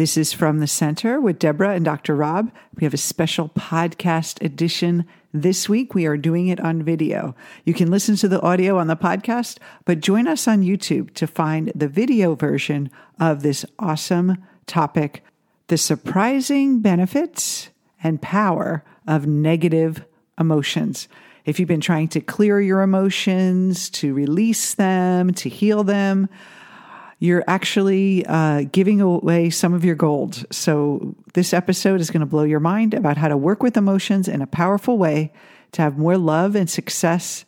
This is From the Center with Deborah and Dr. Rob. We have a special podcast edition this week. We are doing it on video. You can listen to the audio on the podcast, but join us on YouTube to find the video version of this awesome topic the surprising benefits and power of negative emotions. If you've been trying to clear your emotions, to release them, to heal them, you're actually uh, giving away some of your gold. So, this episode is going to blow your mind about how to work with emotions in a powerful way to have more love and success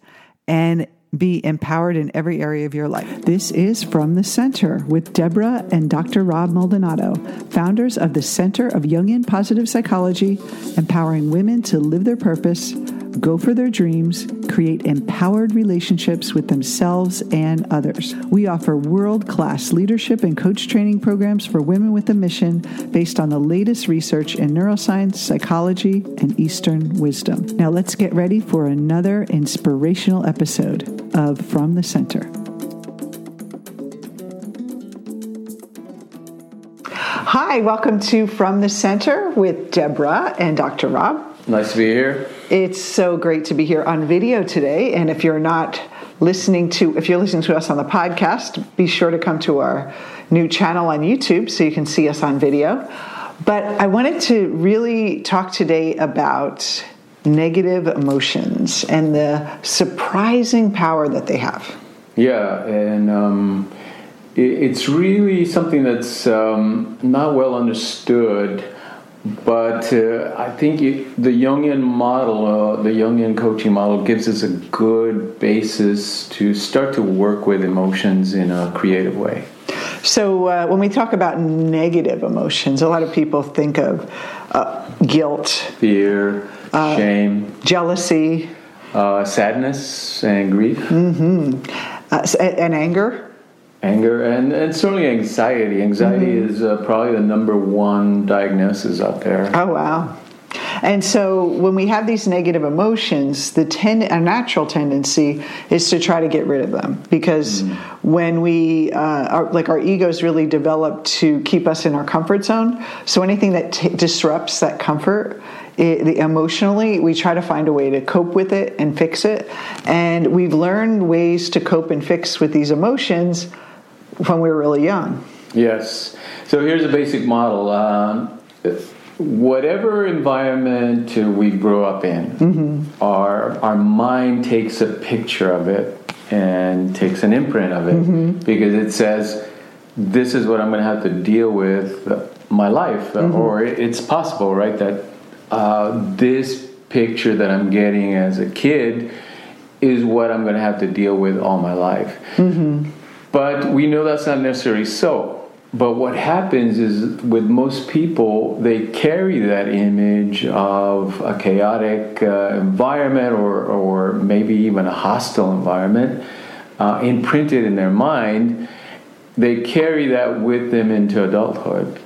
and be empowered in every area of your life. This is From the Center with Deborah and Dr. Rob Maldonado, founders of the Center of Jungian Positive Psychology, empowering women to live their purpose go for their dreams, create empowered relationships with themselves and others. We offer world class leadership and coach training programs for women with a mission based on the latest research in neuroscience, psychology, and Eastern wisdom. Now let's get ready for another inspirational episode of From the Center. Hi, welcome to From the Center with Deborah and Dr. Rob. Nice to be here. It's so great to be here on video today. And if you're not listening to, if you're listening to us on the podcast, be sure to come to our new channel on YouTube so you can see us on video. But I wanted to really talk today about negative emotions and the surprising power that they have. Yeah, and um, it's really something that's um, not well understood but uh, I think it, the Jungian model, uh, the Jungian coaching model, gives us a good basis to start to work with emotions in a creative way. So, uh, when we talk about negative emotions, a lot of people think of uh, guilt, fear, uh, shame, jealousy, uh, sadness, and grief, mm-hmm. and anger anger and, and certainly anxiety anxiety mm-hmm. is uh, probably the number one diagnosis out there oh wow and so when we have these negative emotions, the ten, a natural tendency is to try to get rid of them because mm. when we, uh, are, like our egos really develop to keep us in our comfort zone. So anything that t- disrupts that comfort, it, the, emotionally, we try to find a way to cope with it and fix it. And we've learned ways to cope and fix with these emotions when we were really young. Yes. So here's a basic model. Um, whatever environment we grow up in, mm-hmm. our our mind takes a picture of it and takes an imprint of it mm-hmm. because it says, "This is what I'm going to have to deal with my life," mm-hmm. or it's possible, right? That uh, this picture that I'm getting as a kid is what I'm going to have to deal with all my life. But we know that's not necessarily so. But what happens is with most people, they carry that image of a chaotic uh, environment or, or maybe even a hostile environment uh, imprinted in their mind. They carry that with them into adulthood.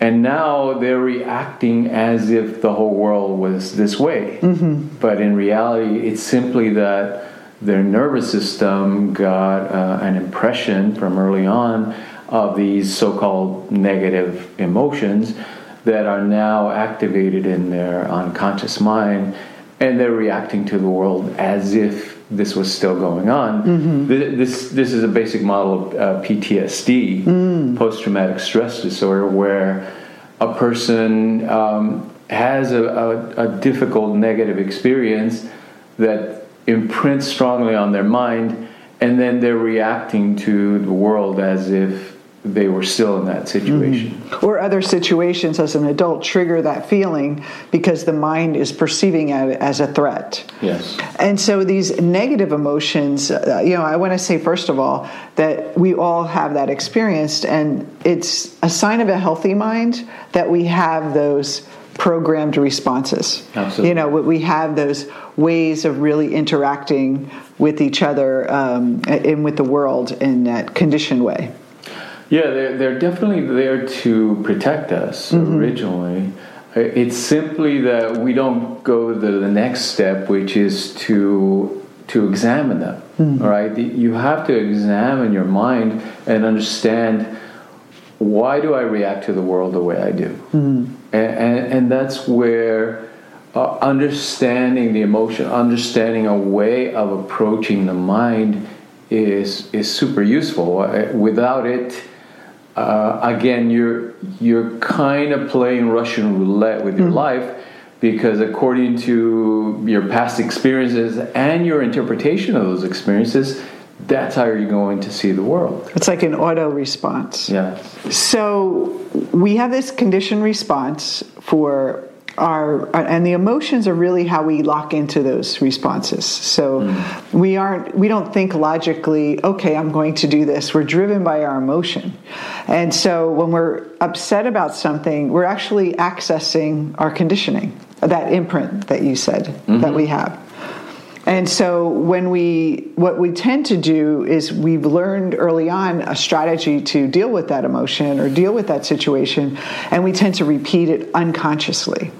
And now they're reacting as if the whole world was this way. Mm-hmm. But in reality, it's simply that their nervous system got uh, an impression from early on of these so called negative emotions that are now activated in their unconscious mind and they're reacting to the world as if this was still going on. Mm-hmm. This, this is a basic model of uh, PTSD, mm. post traumatic stress disorder, where a person um, has a, a, a difficult negative experience that imprint strongly on their mind, and then they're reacting to the world as if they were still in that situation. Mm-hmm. Or other situations as an adult trigger that feeling because the mind is perceiving it as a threat. Yes. And so these negative emotions, uh, you know, I want to say first of all that we all have that experienced, and it's a sign of a healthy mind that we have those programmed responses. Absolutely. You know, we have those ways of really interacting with each other um, and with the world in that conditioned way. Yeah, they're, they're definitely there to protect us mm-hmm. originally. It's simply that we don't go to the next step, which is to to examine them. Mm-hmm. All right, you have to examine your mind and understand why do I react to the world the way I do? And, and, and that's where uh, understanding the emotion, understanding a way of approaching the mind is is super useful. Uh, Without it, uh, again, you're you're kind of playing Russian roulette with your life because according to your past experiences and your interpretation of those experiences, that's how you're going to see the world. It's like an auto response. Yeah. So we have this conditioned response for our, and the emotions are really how we lock into those responses. So hmm. we aren't, we don't think logically, okay, I'm going to do this. We're driven by our emotion. And so when we're upset about something, we're actually accessing our conditioning, that imprint that you said that mm-hmm. we have. And so when we what we tend to do is we've learned early on a strategy to deal with that emotion or deal with that situation and we tend to repeat it unconsciously.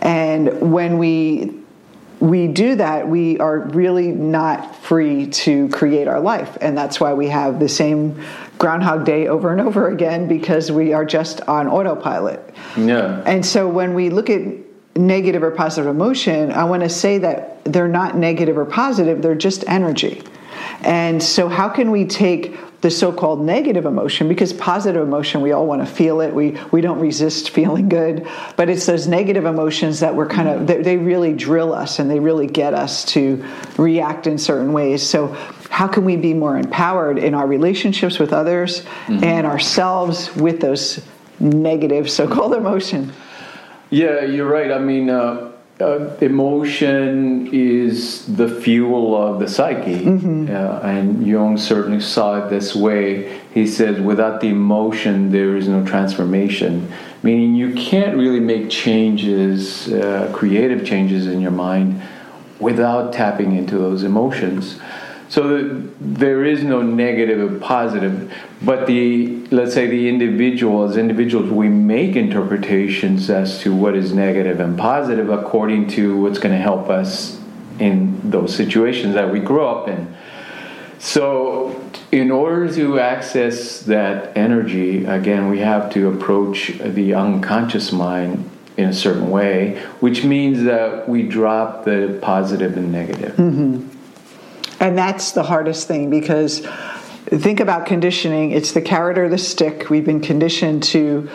And when we we do that, we are really not free to create our life. And that's why we have the same Groundhog Day over and over again because we are just on autopilot. Yeah. And so when we look at negative or positive emotion, I want to say that they're not negative or positive, they're just energy. And so, how can we take the so-called negative emotion because positive emotion we all want to feel it we we don't resist feeling good but it's those negative emotions that we're kind of they, they really drill us and they really get us to react in certain ways. So how can we be more empowered in our relationships with others mm-hmm. and ourselves with those negative so-called emotion Yeah, you're right. I mean, uh, uh, emotion is the fuel of the psyche, uh, and Jung certainly saw it this way. He says, without the emotion, there is no transformation. Meaning, you can't really make changes, uh, creative changes in your mind, without tapping into those emotions. So the, there is no negative and positive, but the let's say the individual as individuals we make interpretations as to what is negative and positive according to what's going to help us in those situations that we grow up in. So in order to access that energy, again, we have to approach the unconscious mind in a certain way, which means that we drop the positive and negative. Mm-hmm. And that's the hardest thing because think about conditioning. It's the carrot or the stick. We've been conditioned to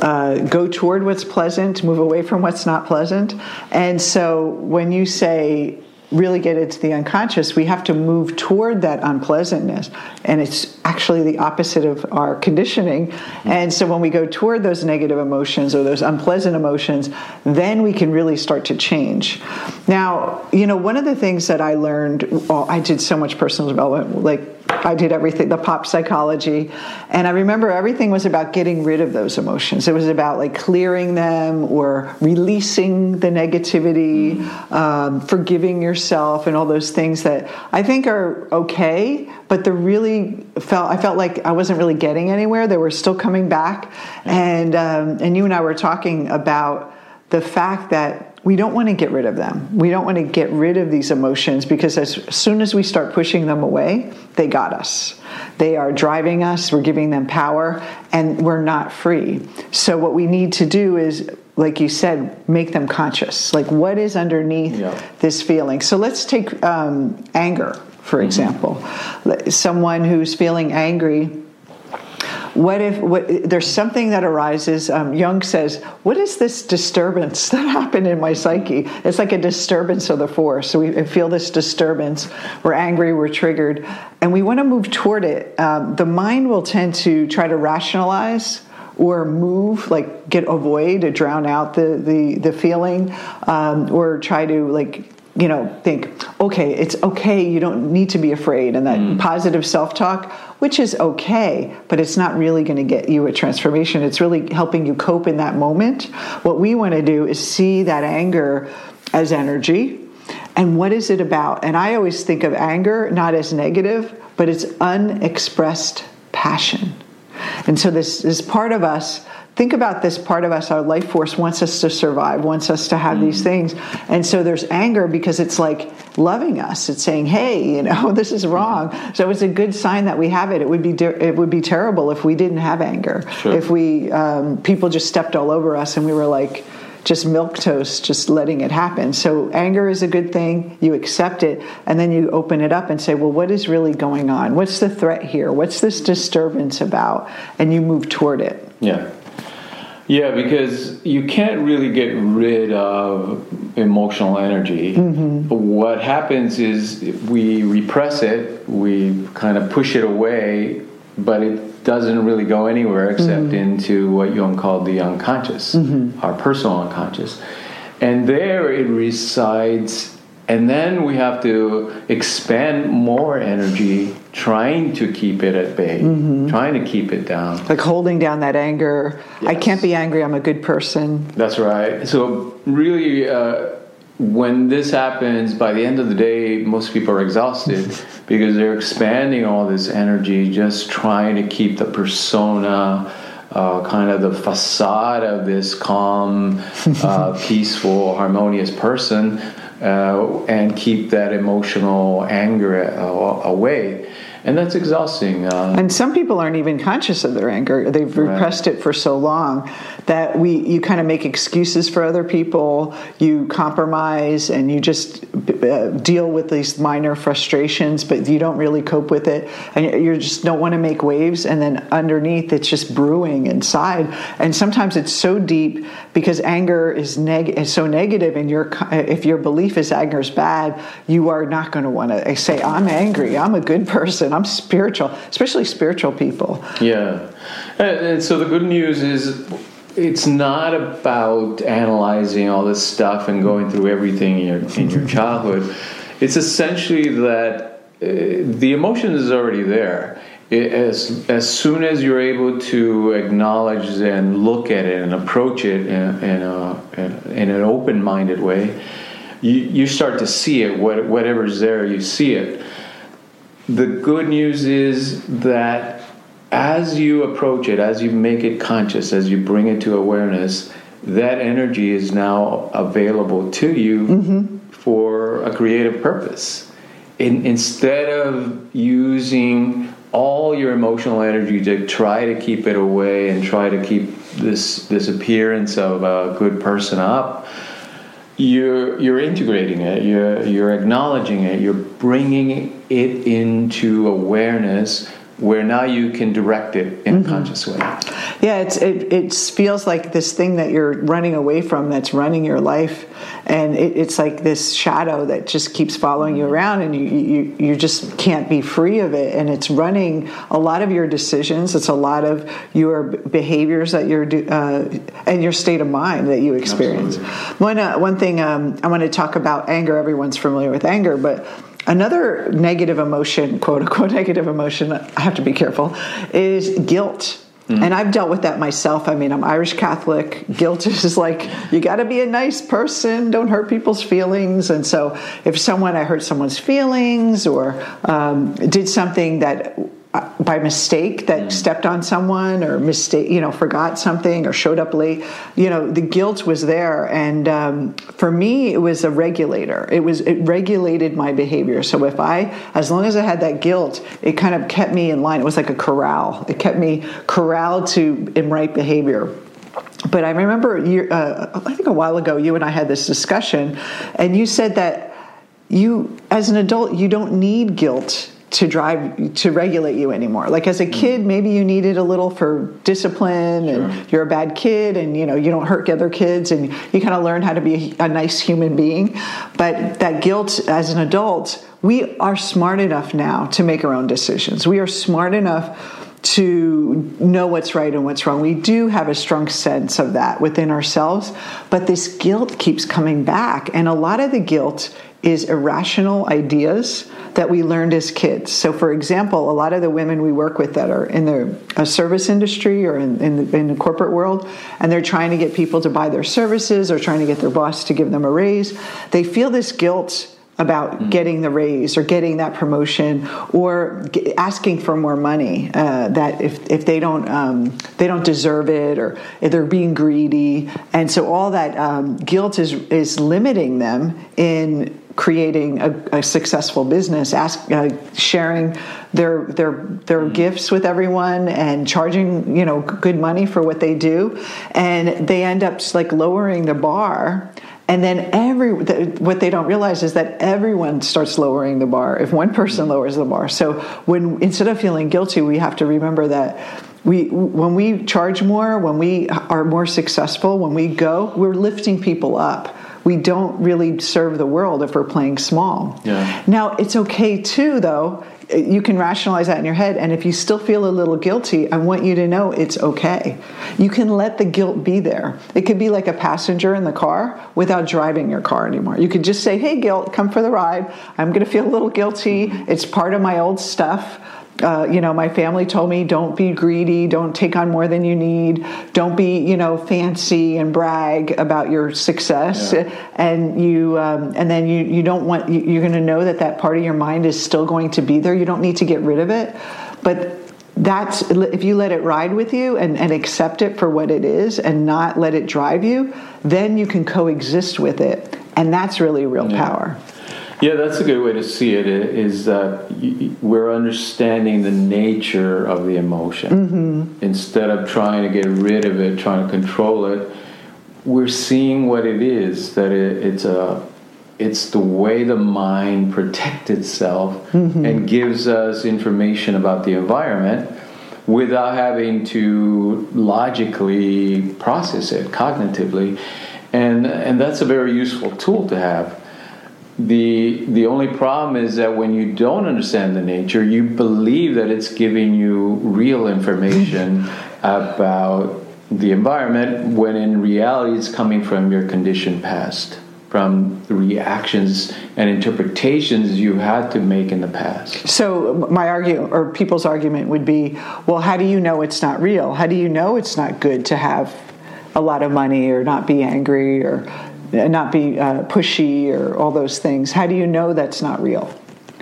uh, go toward what's pleasant, move away from what's not pleasant. And so when you say really get into the unconscious, we have to move toward that unpleasantness. And it's actually the opposite of our conditioning. And so when we go toward those negative emotions or those unpleasant emotions, then we can really start to change. Now, you know, one of the things that I learned, well, I did so much personal development, like I did everything, the pop psychology. And I remember everything was about getting rid of those emotions. It was about like clearing them or releasing the negativity, um, forgiving yourself, and all those things that I think are okay, but the really felt, I felt like I wasn't really getting anywhere. They were still coming back. And, um, and you and I were talking about the fact that we don't want to get rid of them. We don't want to get rid of these emotions because as soon as we start pushing them away, they got us. They are driving us, we're giving them power, and we're not free. So, what we need to do is, like you said, make them conscious. Like, what is underneath Yeah. this feeling? So, let's take um, anger, for example. Someone who's feeling angry what if what, there's something that arises um, jung says what is this disturbance that happened in my psyche? It's like a disturbance of the force. So we feel this disturbance. We're angry we're triggered and we want to move toward it. Um, the mind will tend to try to rationalize or move like get avoid or drown out the the, the feeling um, or try to like you know think okay it's okay you don't need to be afraid and that positive self-talk which is okay but it's not really going to get you a transformation. It's really helping you cope in that moment. What we want to do is see that anger as energy. And what is it about? And i always think of anger not as negative but it's unexpressed passion. And so this is part of us think about this part of us our life force wants us to survive wants us to have mm. these things and so there's anger because it's like loving us it's saying hey you know this is wrong so it's a good sign that we have it it would be it would be terrible if we didn't have anger sure. if we um, people just stepped all over us and we were like just milk toast, just letting it happen. So anger is a good thing. You accept it, and then you open it up and say, "Well, what is really going on? What's the threat here? What's this disturbance about?" And you move toward it. Yeah. Yeah, because you can't really get rid of emotional energy. Mm-hmm. What happens is we repress it, we kind of push it away, but it doesn't really go anywhere except mm-hmm. into what Jung called the unconscious, mm-hmm. our personal unconscious. And there it resides and then we have to expend more energy trying to keep it at bay, mm-hmm. trying to keep it down. Like holding down that anger. Yes. I can't be angry, I'm a good person. That's right. So, really, uh, when this happens, by the end of the day, most people are exhausted because they're expanding all this energy just trying to keep the persona. Uh, kind of the facade of this calm, uh, peaceful, harmonious person, uh, and keep that emotional anger uh, away and that's exhausting. Uh, and some people aren't even conscious of their anger; they've repressed right. it for so long that we you kind of make excuses for other people, you compromise, and you just uh, deal with these minor frustrations, but you don't really cope with it, and you just don't want to make waves. And then underneath, it's just brewing inside, and sometimes it's so deep because anger is, neg- is so negative, and your if your belief is anger is bad, you are not going to want to say, "I'm angry. I'm a good person." I'm spiritual, especially spiritual people. Yeah. And so the good news is it's not about analyzing all this stuff and going through everything in your, in your childhood. It's essentially that uh, the emotion is already there. It, as, as soon as you're able to acknowledge and look at it and approach it in, in, a, in an open minded way, you, you start to see it. What, whatever's there, you see it the good news is that as you approach it, as you make it conscious, as you bring it to awareness, that energy is now available to you mm-hmm. for a creative purpose. In, instead of using all your emotional energy to try to keep it away and try to keep this this appearance of a good person up, you're you're integrating it you're you're acknowledging it you're bringing it into awareness where now you can direct it in mm-hmm. a conscious way. Yeah, it's it, it feels like this thing that you're running away from that's running your life, and it, it's like this shadow that just keeps following you around, and you, you you just can't be free of it, and it's running a lot of your decisions. It's a lot of your behaviors that you're uh, and your state of mind that you experience. Absolutely. One uh, one thing um, I want to talk about anger. Everyone's familiar with anger, but Another negative emotion, quote unquote negative emotion, I have to be careful, is guilt. Mm-hmm. And I've dealt with that myself. I mean, I'm Irish Catholic. Guilt is like, you got to be a nice person, don't hurt people's feelings. And so, if someone, I hurt someone's feelings or um, did something that by mistake that mm. stepped on someone or mistake you know forgot something or showed up late. You know the guilt was there. And um, for me it was a regulator. It was it regulated my behavior. So if i as long as i had that guilt it kind of kept me in line. It was like a corral. It kept me corralled to in right behavior. But i remember uh, i think a while ago you and i had this discussion and you said that you as an adult you don't need guilt to drive to regulate you anymore like as a kid mm. maybe you needed a little for discipline and sure. you're a bad kid and you know you don't hurt other kids and you kind of learn how to be a nice human being but that guilt as an adult we are smart enough now to make our own decisions we are smart enough to know what's right and what's wrong. We do have a strong sense of that within ourselves, but this guilt keeps coming back. And a lot of the guilt is irrational ideas that we learned as kids. So, for example, a lot of the women we work with that are in the service industry or in, in, the, in the corporate world, and they're trying to get people to buy their services or trying to get their boss to give them a raise, they feel this guilt about getting the raise or getting that promotion or g- asking for more money uh, that if, if they don't um, they don't deserve it or if they're being greedy and so all that um, guilt is is limiting them in creating a, a successful business ask, uh, sharing their their their gifts with everyone and charging you know good money for what they do and they end up just like lowering the bar and then every what they don't realize is that everyone starts lowering the bar if one person lowers the bar. So when instead of feeling guilty, we have to remember that we when we charge more, when we are more successful, when we go, we're lifting people up. We don't really serve the world if we're playing small. Yeah. Now it's okay too, though. You can rationalize that in your head, and if you still feel a little guilty, I want you to know it's okay. You can let the guilt be there. It could be like a passenger in the car without driving your car anymore. You could just say, Hey, guilt, come for the ride. I'm going to feel a little guilty. It's part of my old stuff. Uh, you know, my family told me don't be greedy, don't take on more than you need, don't be, you know, fancy and brag about your success, Yeah. and you, um, and then you, you don't want you- you're going to know that that part of your mind is still going to be there. You don't need to get rid of it, but that's if you let it ride with you and, and accept it for what it is and not let it drive you, then you can coexist with it, and that's really real power. Yeah, that's a good way to see it. Is that we're understanding the nature of the emotion Mm-hmm. instead of trying to get rid of it, trying to control it. We're seeing what it is. That it, it's a, it's the way the mind protects itself Mm-hmm. and gives us information about the environment without having to logically process it cognitively, and and that's a very useful tool to have. The the only problem is that when you don't understand the nature, you believe that it's giving you real information about the environment when in reality it's coming from your conditioned past, from the reactions and interpretations you had to make in the past. So my argument or people's argument would be, well, how do you know it's not real? How do you know it's not good to have a lot of money or not be angry or not be uh, pushy or all those things? How do you know that's not real?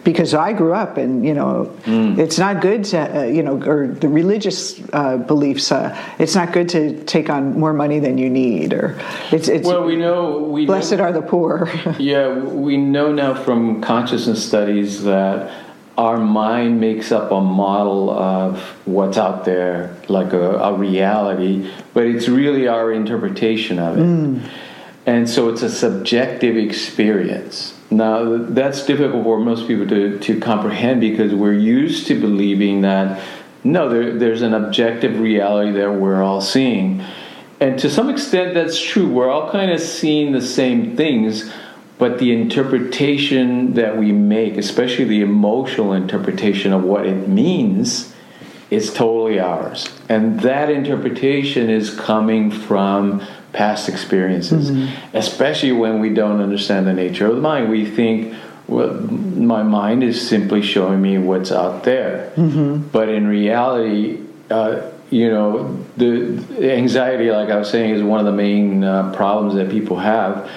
Because I grew up and you know it's not good to uh, you know or the religious uh, beliefs uh, it's not good to take on more money than you need or it's it's Well, we know we know- blessed are the poor. Yeah, we know now from consciousness studies that our mind makes up a model of what's out there, like a, a reality, but it's really our interpretation of it. And so it's a subjective experience. Now, that's difficult for most people to, to comprehend because we're used to believing that no, there, there's an objective reality that we're all seeing. And to some extent, that's true. We're all kind of seeing the same things, but the interpretation that we make, especially the emotional interpretation of what it means, is totally ours. And that interpretation is coming from past experiences, especially when we don't understand the nature of the mind. We think, well, my mind is simply showing me what's out there. But in reality, uh, you know, the, the anxiety, like I was saying, is one of the main uh, problems that people have.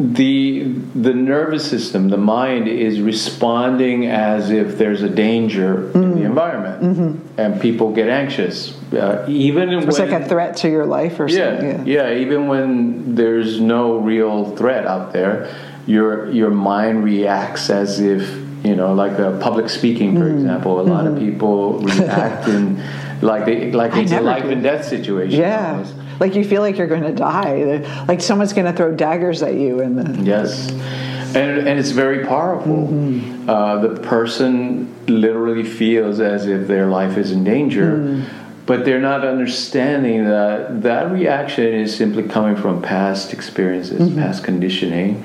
The the nervous system, the mind, is responding as if there's a danger in the environment, and people get anxious. Uh, even It's when, like a threat to your life or yeah, something. yeah, Even when there's no real threat out there, your your mind reacts as if you know, like uh, public speaking, Mm-hmm. for example. A lot of people react in like they like it's a life and death situation. Yeah. almost. Like you feel like you're going to die. Like someone's going to throw daggers at you. And the, Yes, and and it's very powerful. Mm-hmm. Uh, the person literally feels as if their life is in danger, Mm. but they're not understanding that that reaction is simply coming from past experiences, Mm-hmm. past conditioning.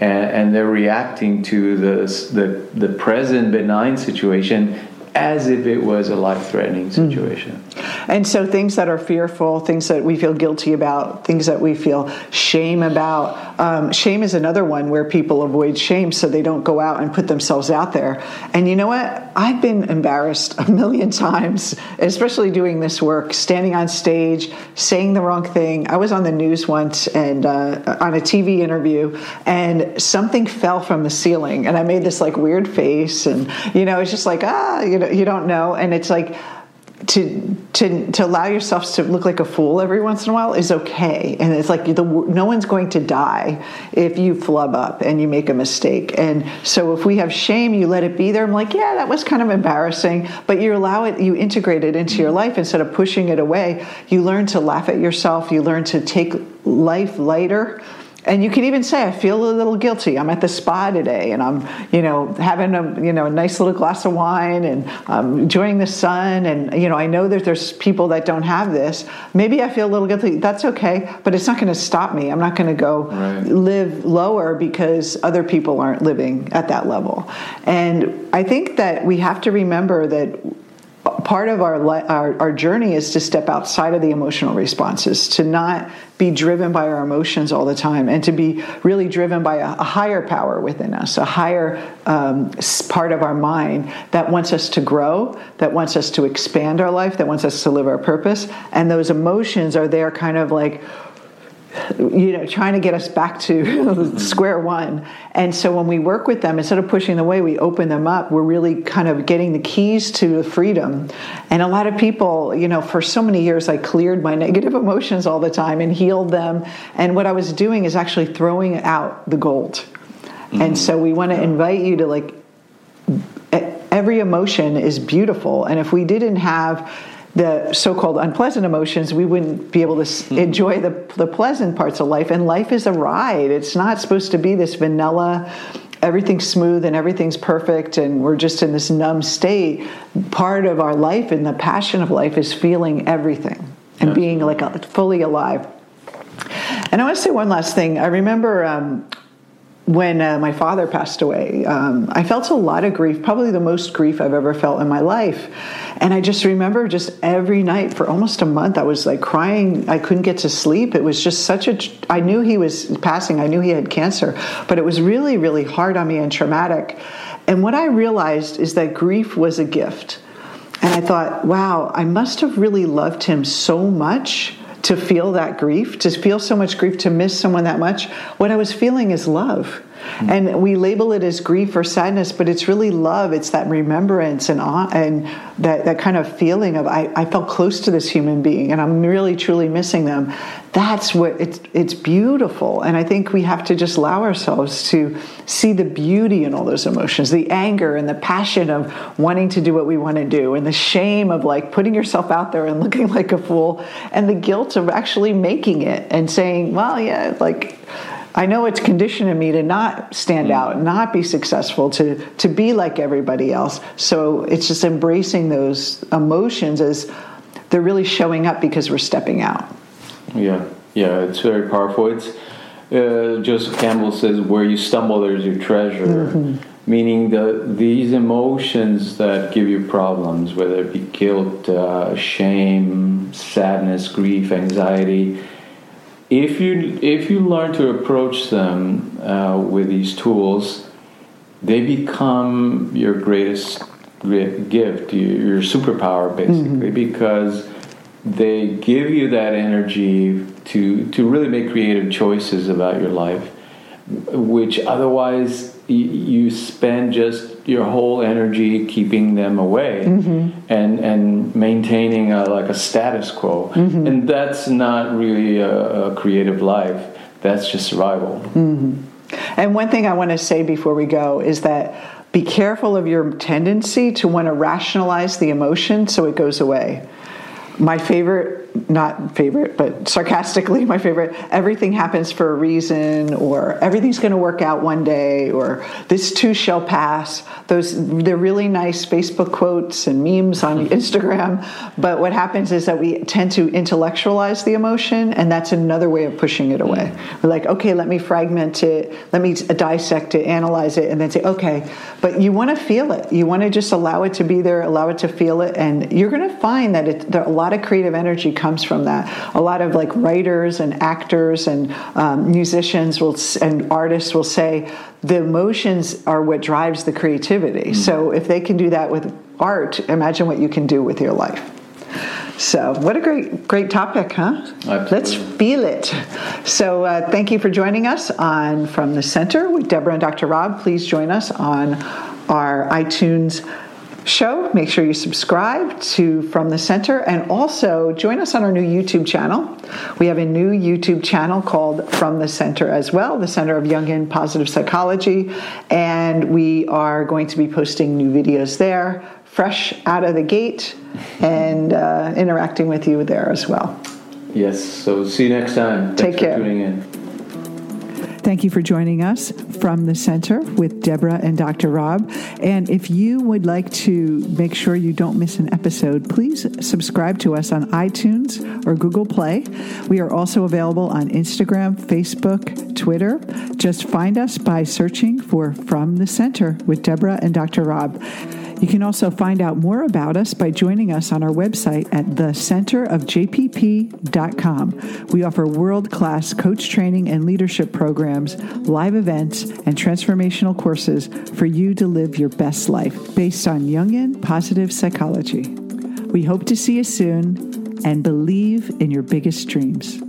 And, and they're reacting to the, the the present benign situation as if it was a life-threatening Mm-hmm. situation. And so things that are fearful, things that we feel guilty about, things that we feel shame about. Um, shame is another one where people avoid shame so they don't go out and put themselves out there. And you know what? I've been embarrassed a million times, especially doing this work, standing on stage, saying the wrong thing. I was on the news once and uh, on a TV interview, and something fell from the ceiling, and I made this like weird face, and you know, it's just like ah, you know, you don't know, and it's like to to to allow yourself to look like a fool every once in a while is okay. And it's like the no one's going to die if you flub up and you make a mistake. And so if we have shame you let it be there. I'm like yeah that was kind of embarrassing. But you allow it you integrate it into your life instead of pushing it away. You learn to laugh at yourself. You learn to take life lighter and you can even say, "I feel a little guilty. I'm at the spa today, and I'm, you know, having a, you know, a nice little glass of wine, and I'm enjoying the sun. And you know, I know that there's people that don't have this. Maybe I feel a little guilty. That's okay, but it's not going to stop me. I'm not going to go Right. live lower because other people aren't living at that level. And I think that we have to remember that part of our, our our journey is to step outside of the emotional responses to not be driven by our emotions all the time and to be really driven by a, a higher power within us a higher um, part of our mind that wants us to grow that wants us to expand our life that wants us to live our purpose and those emotions are there kind of like you know trying to get us back to square one. And so when we work with them instead of pushing them away we open them up. We're really kind of getting the keys to the freedom. And a lot of people you know for so many years i cleared my negative emotions all the time and healed them. And what i was doing is actually throwing out the gold. And so we want to invite you to like every emotion is beautiful. And if we didn't have the so-called unpleasant emotions we wouldn't be able to s enjoy the, the pleasant parts of life and life is a ride. It's not supposed to be this vanilla everything's smooth and everything's perfect and we're just in this numb state. Part of our life and the passion of life is feeling everything and being like a, fully alive. And i want to say one last thing. I remember um, when uh, my father passed away, um, I felt a lot of grief, probably the most grief I've ever felt in my life. And I just remember just every night for almost a month, I was like crying. I couldn't get to sleep. It was just such a, I knew he was passing, I knew he had cancer, but it was really, really hard on me and traumatic. And what I realized is that grief was a gift. And I thought, wow, I must have really loved him so much to feel that grief, to feel so much grief, to miss someone that much. What I was feeling is love. And we label it as grief or sadness, but it's really love. It's that remembrance and and that, that kind of feeling of I, I felt close to this human being and I'm really truly missing them. That's what it's it's beautiful. And I think we have to just allow ourselves to see the beauty in all those emotions, the anger and the passion of wanting to do what we want to do, and the shame of like putting yourself out there and looking like a fool, and the guilt of actually making it and saying, Well, yeah, like I know it's conditioning me to not stand out, not be successful, to to be like everybody else. So it's just embracing those emotions as they're really showing up because we're stepping out. Yeah, yeah, it's very powerful. It's uh, Joseph Campbell says, "Where you stumble, there's your treasure." Meaning the these emotions that give you problems, whether it be guilt, uh, shame, sadness, grief, anxiety. If you if you learn to approach them uh, with these tools, they become your greatest gift, your, your superpower, basically, because they give you that energy to to really make creative choices about your life, which otherwise you spend just your whole energy keeping them away mm-hmm. and and maintaining a, like a status quo, mm-hmm. and that's not really a, a creative life. That's just survival. Mm-hmm. And one thing I want to say before we go is that be careful of your tendency to want to rationalize the emotion so it goes away. My favorite, not favorite, but sarcastically, my favorite, everything happens for a reason, or everything's going to work out one day, or this too shall pass. Those, they're really nice Facebook quotes and memes on Instagram. But what happens is that we tend to intellectualize the emotion, and that's another way of pushing it away. Mm. We're like, okay, let me fragment it, let me dissect it, analyze it, and then say, okay, but you want to feel it. You want to just allow it to be there, allow it to feel it, and you're going to find that it, there, a lot of creative energy comes from that. A lot of like writers and actors and um, musicians will and artists will say the emotions are what drives the creativity. Mm-hmm. So if they can do that with art, imagine what you can do with your life. So, what a great, great topic, huh? Absolutely. Let's feel it. So, uh, thank you for joining us on From the Center with Deborah and Dr. Rob. Please join us on our iTunes show. Make sure you subscribe to From the Center and also join us on our new YouTube channel. We have a new YouTube channel called From the Center as well, the Center of Jungian Positive Psychology, and we are going to be posting new videos there, fresh out of the gate, and uh, interacting with you there as well. Yes, so see you next time. Thanks Take care. tuning in. Thank you for joining us from the center with Deborah and Dr. Rob. And if you would like to make sure you don't miss an episode, please subscribe to us on iTunes or Google Play. We are also available on Instagram, Facebook, Twitter. Just find us by searching for From the Center with Deborah and Dr. Rob. You can also find out more about us by joining us on our website at thecenterofjpp.com. We offer world class coach training and leadership programs, live events, and transformational courses for you to live your best life based on Jungian positive psychology. We hope to see you soon and believe in your biggest dreams.